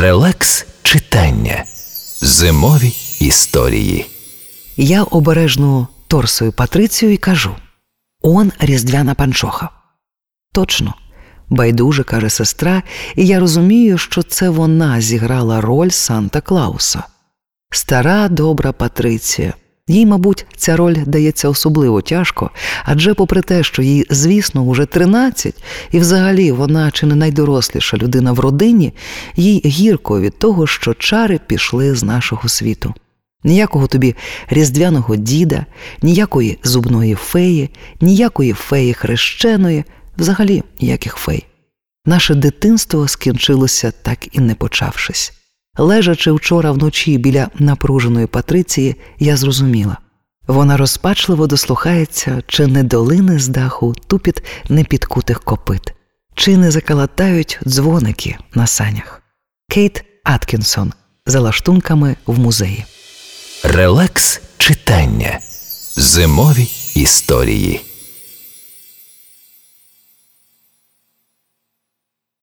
Релакс читання. Зимові історії. Я обережно торсую Патрицію і кажу: Он різдвяна панчоха. Точно, байдуже каже сестра, і я розумію, що це вона зіграла роль Санта Клауса. Стара добра Патриція. Їй, мабуть, ця роль дається особливо тяжко, адже, попри те, що їй, звісно, уже 13, і взагалі вона чи не найдоросліша людина в родині, їй гірко від того, що чари пішли з нашого світу. Ніякого тобі різдвяного діда, ніякої зубної феї, ніякої феї хрещеної, взагалі ніяких фей. Наше дитинство скінчилося так і не почавшись. Лежачи вчора вночі біля напруженої Патриції, я зрозуміла вона розпачливо дослухається, чи не долини з даху тупіт непідкутих копит, чи не закалатають дзвоники на санях. Кейт Аткінсон за лаштунками в музеї. Релакс читання. Зимові історії.